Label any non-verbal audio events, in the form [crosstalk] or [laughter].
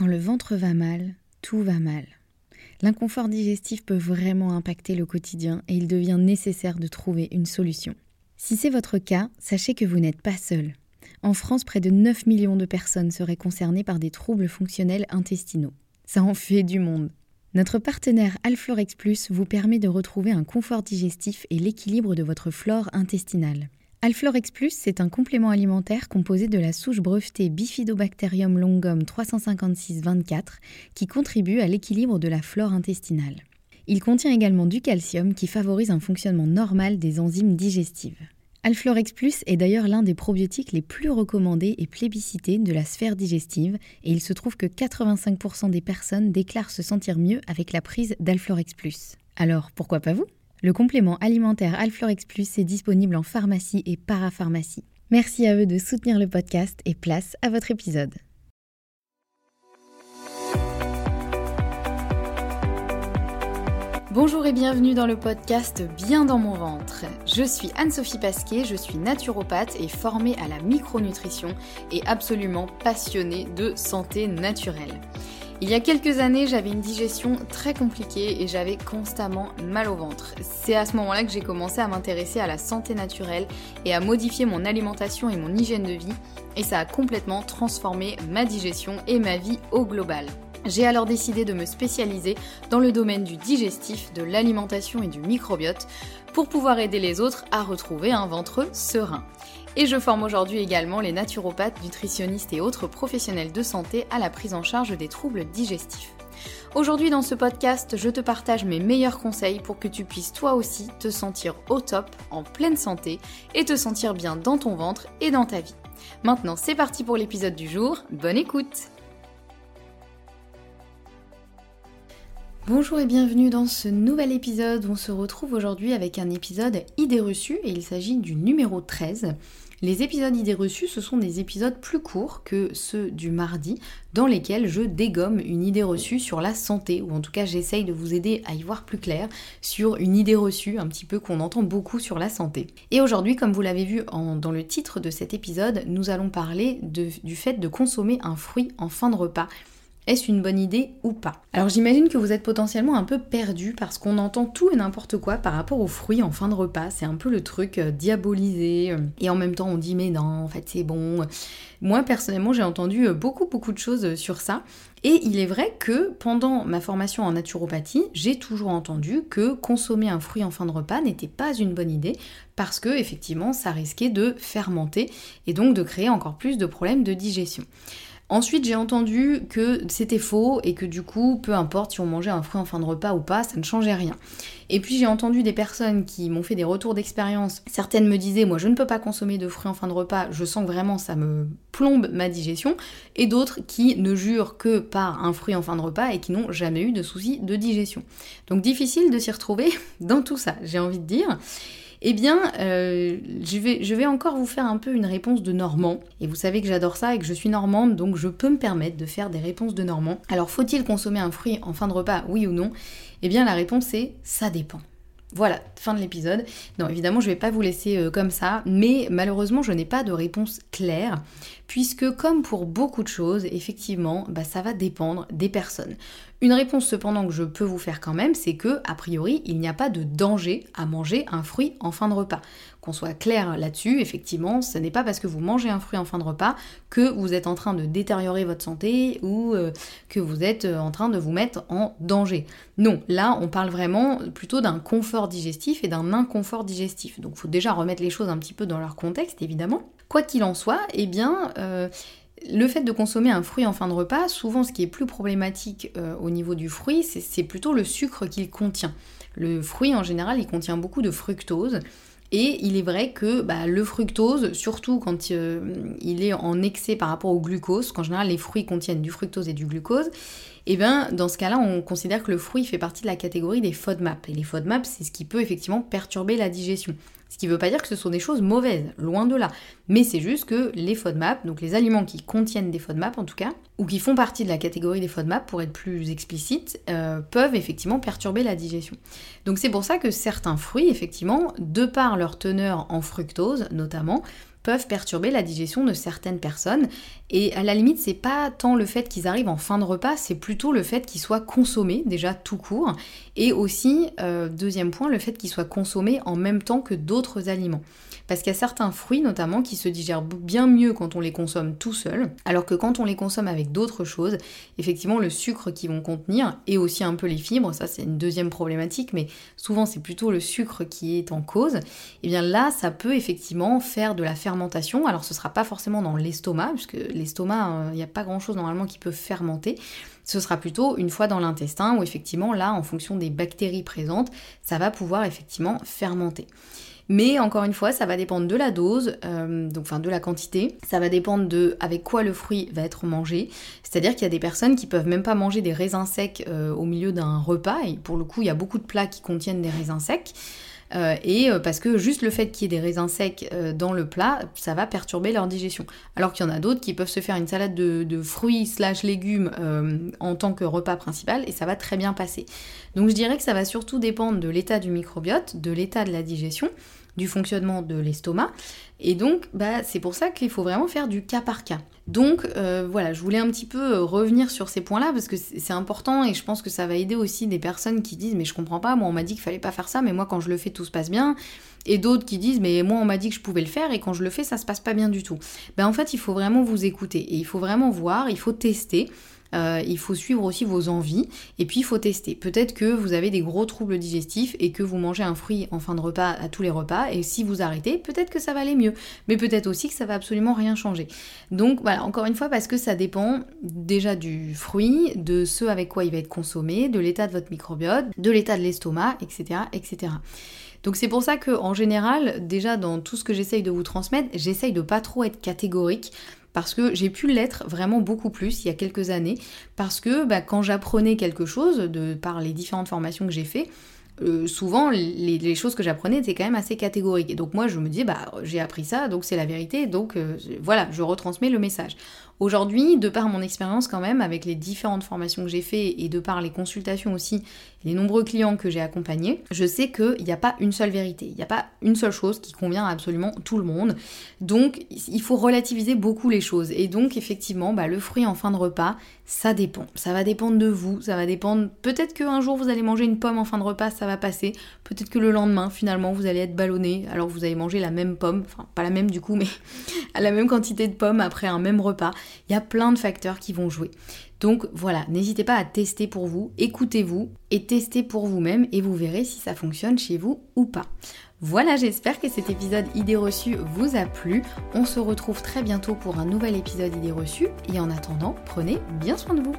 Quand le ventre va mal, tout va mal. L'inconfort digestif peut vraiment impacter le quotidien et il devient nécessaire de trouver une solution. Si c'est votre cas, sachez que vous n'êtes pas seul. En France, près de 9 millions de personnes seraient concernées par des troubles fonctionnels intestinaux. Ça en fait du monde. Notre partenaire Alflorex Plus vous permet de retrouver un confort digestif et l'équilibre de votre flore intestinale. Alflorex Plus, c'est un complément alimentaire composé de la souche brevetée Bifidobacterium longum 356-24 qui contribue à l'équilibre de la flore intestinale. Il contient également du calcium qui favorise un fonctionnement normal des enzymes digestives. Alflorex Plus est d'ailleurs l'un des probiotiques les plus recommandés et plébiscités de la sphère digestive et il se trouve que 85% des personnes déclarent se sentir mieux avec la prise d'Alflorex Plus. Alors pourquoi pas vous? Le complément alimentaire Alflorex Plus est disponible en pharmacie et parapharmacie. Merci à eux de soutenir le podcast et place à votre épisode. Bonjour et bienvenue dans le podcast Bien dans mon ventre. Je suis Anne-Sophie Pasquet, je suis naturopathe et formée à la micronutrition et absolument passionnée de santé naturelle. Il y a quelques années, j'avais une digestion très compliquée et j'avais constamment mal au ventre. C'est à ce moment-là que j'ai commencé à m'intéresser à la santé naturelle et à modifier mon alimentation et mon hygiène de vie et ça a complètement transformé ma digestion et ma vie au global. J'ai alors décidé de me spécialiser dans le domaine du digestif, de l'alimentation et du microbiote pour pouvoir aider les autres à retrouver un ventre serein. Et je forme aujourd'hui également les naturopathes, nutritionnistes et autres professionnels de santé à la prise en charge des troubles digestifs. Aujourd'hui dans ce podcast, je te partage mes meilleurs conseils pour que tu puisses toi aussi te sentir au top, en pleine santé et te sentir bien dans ton ventre et dans ta vie. Maintenant c'est parti pour l'épisode du jour, bonne écoute Bonjour et bienvenue dans ce nouvel épisode on se retrouve aujourd'hui avec un épisode idées reçues et il s'agit du numéro 13. Les épisodes idées reçues, ce sont des épisodes plus courts que ceux du mardi dans lesquels je dégomme une idée reçue sur la santé ou en tout cas j'essaye de vous aider à y voir plus clair sur une idée reçue un petit peu qu'on entend beaucoup sur la santé. Et aujourd'hui, comme vous l'avez vu dans le titre de cet épisode, nous allons parler du fait de consommer un fruit en fin de repas est-ce une bonne idée ou pas? Alors j'imagine que vous êtes potentiellement un peu perdu parce qu'on entend tout et n'importe quoi par rapport aux fruits en fin de repas. C'est un peu le truc euh, diabolisé. Euh, et en même temps on dit mais non, en fait c'est bon. Moi personnellement j'ai entendu euh, beaucoup beaucoup de choses sur ça. Et il est vrai que pendant ma formation en naturopathie, j'ai toujours entendu que consommer un fruit en fin de repas n'était pas une bonne idée parce que effectivement ça risquait de fermenter et donc de créer encore plus de problèmes de digestion. Ensuite, j'ai entendu que c'était faux et que du coup, peu importe si on mangeait un fruit en fin de repas ou pas, ça ne changeait rien. Et puis j'ai entendu des personnes qui m'ont fait des retours d'expérience. Certaines me disaient, moi je ne peux pas consommer de fruits en fin de repas, je sens que vraiment ça me plombe ma digestion. Et d'autres qui ne jurent que par un fruit en fin de repas et qui n'ont jamais eu de soucis de digestion. Donc difficile de s'y retrouver [laughs] dans tout ça, j'ai envie de dire. Eh bien, euh, je, vais, encore vous faire un peu une réponse de normand. Et vous savez que j'adore ça et que je suis normande, donc je peux me permettre de faire des réponses de normand. Alors, faut-il consommer un fruit en fin de repas, oui ou non? Eh bien, la réponse est ça dépend. Voilà, fin de l'épisode. Non, évidemment, je vais pas vous laisser euh, comme ça, mais malheureusement, je n'ai pas de réponse claire, puisque comme pour beaucoup de choses, effectivement, bah, ça va dépendre des personnes. Une réponse cependant que je peux vous faire quand même, c'est que, a priori, il n'y a pas de danger à manger un fruit en fin de repas. Qu'on soit clair là-dessus, effectivement, ce n'est pas parce que vous mangez un fruit en fin de repas que vous êtes en train de détériorer votre santé ou euh, que vous êtes euh, en train de vous mettre en danger. Non, là, on parle vraiment plutôt d'un confort digestif et d'un inconfort digestif. Donc, il faut déjà remettre les choses un petit peu dans leur contexte, évidemment. Quoi qu'il en soit, eh bien, euh, le fait de consommer un fruit en fin de repas, souvent ce qui est plus problématique euh, au niveau du fruit, c'est plutôt le sucre qu'il contient. Le fruit en général, il contient beaucoup de fructose. Et il est vrai que bah, le fructose, surtout quand euh, il est en excès par rapport au glucose, qu'en général les fruits contiennent du fructose et du glucose, eh bien dans ce cas-là, on considère que le fruit fait partie de la catégorie des FODMAP. Et les FODMAP, c'est ce qui peut effectivement perturber la digestion. Ce qui ne veut pas dire que ce sont des choses mauvaises, loin de là. Mais c'est juste que les FODMAP, donc les aliments qui contiennent des FODMAP en tout cas, ou qui font partie de la catégorie des FODMAP pour être plus explicite, euh, peuvent effectivement perturber la digestion. Donc c'est pour ça que certains fruits, effectivement, de par leur teneur en fructose notamment, peuvent perturber la digestion de certaines personnes Et à la limite, c'est pas tant le fait qu'ils arrivent en fin de repas, c'est plutôt le fait qu'ils soient consommés déjà tout court. Et aussi, euh, deuxième point, le fait qu'ils soient consommés en même temps que d'autres aliments. Parce qu'il y a certains fruits notamment qui se digèrent bien mieux quand on les consomme tout seul, alors que quand on les consomme avec d'autres choses, effectivement le sucre qu'ils vont contenir et aussi un peu les fibres, ça c'est une deuxième problématique, mais souvent c'est plutôt le sucre qui est en cause, et eh bien là ça peut effectivement faire de la fermentation. Alors ce sera pas forcément dans l'estomac, puisque l'estomac, il n'y a pas grand chose normalement qui peut fermenter. Ce sera plutôt une fois dans l'intestin où effectivement là, en fonction des bactéries présentes, ça va pouvoir effectivement fermenter. Mais encore une fois, ça va dépendre de la dose, euh, donc enfin de la quantité. Ça va dépendre de avec quoi le fruit va être mangé. C'est-à-dire qu'il y a des personnes qui peuvent même pas manger des raisins secs euh, au milieu d'un repas. Et pour le coup, il y a beaucoup de plats qui contiennent des raisins secs. Euh, et parce que juste le fait qu'il y ait des raisins secs dans le plat, ça va perturber leur digestion. Alors qu'il y en a d'autres qui peuvent se faire une salade de, de fruits slash légumes en tant que repas principal et ça va très bien passer. Donc je dirais que ça va surtout dépendre de l'état du microbiote, de l'état de la digestion du fonctionnement de l'estomac. Et donc, bah, c'est pour ça qu'il faut vraiment faire du cas par cas. Donc euh, voilà, je voulais un petit peu euh, revenir sur ces points-là parce que c'est important et je pense que ça va aider aussi des personnes qui disent mais je comprends pas, moi on m'a dit qu'il fallait pas faire ça, mais moi quand je le fais tout se passe bien. Et d'autres qui disent mais moi on m'a dit que je pouvais le faire et quand je le fais ça se passe pas bien du tout. Ben en fait il faut vraiment vous écouter et il faut vraiment voir, il faut tester. Euh, il faut suivre aussi vos envies et puis il faut tester. Peut-être que vous avez des gros troubles digestifs et que vous mangez un fruit en fin de repas à tous les repas et si vous arrêtez, peut-être que ça va aller mieux. Mais peut-être aussi que ça va absolument rien changer. Donc voilà, encore une fois, parce que ça dépend déjà du fruit, de ce avec quoi il va être consommé, de l'état de votre microbiote, de l'état de l'estomac, etc. etc. Donc c'est pour ça que en général, déjà dans tout ce que j'essaye de vous transmettre, j'essaye de pas trop être catégorique parce que j'ai pu l'être vraiment beaucoup plus il y a quelques années, parce que bah, quand j'apprenais quelque chose, de, par les différentes formations que j'ai fait, euh, souvent les, choses que j'apprenais étaient quand même assez catégoriques. Et donc moi je me disais, bah j'ai appris ça, donc c'est la vérité, donc euh, voilà, je retransmets le message. Aujourd'hui, de par mon expérience quand même, avec les différentes formations que j'ai fait et de par les consultations aussi, les nombreux clients que j'ai accompagnés, je sais qu'il n'y a pas une seule vérité, il n'y a pas une seule chose qui convient à absolument tout le monde. Donc il faut relativiser beaucoup les choses. Et donc effectivement, bah, le fruit en fin de repas, ça dépend. Ça va dépendre de vous, ça va dépendre. Peut-être qu'un jour vous allez manger une pomme en fin de repas, ça passer. Peut-être que le lendemain, finalement, vous allez être ballonné, alors vous allez manger la même pomme, enfin pas la même du coup, [laughs] mais à la même quantité de pommes après un même repas. Il y a plein de facteurs qui vont jouer. Donc voilà, n'hésitez pas à tester pour vous, écoutez-vous et testez pour vous-même et vous verrez si ça fonctionne chez vous ou pas. Voilà, j'espère que cet épisode Idées reçues vous a plu. On se retrouve très bientôt pour un nouvel épisode Idées reçues et en attendant, prenez bien soin de vous.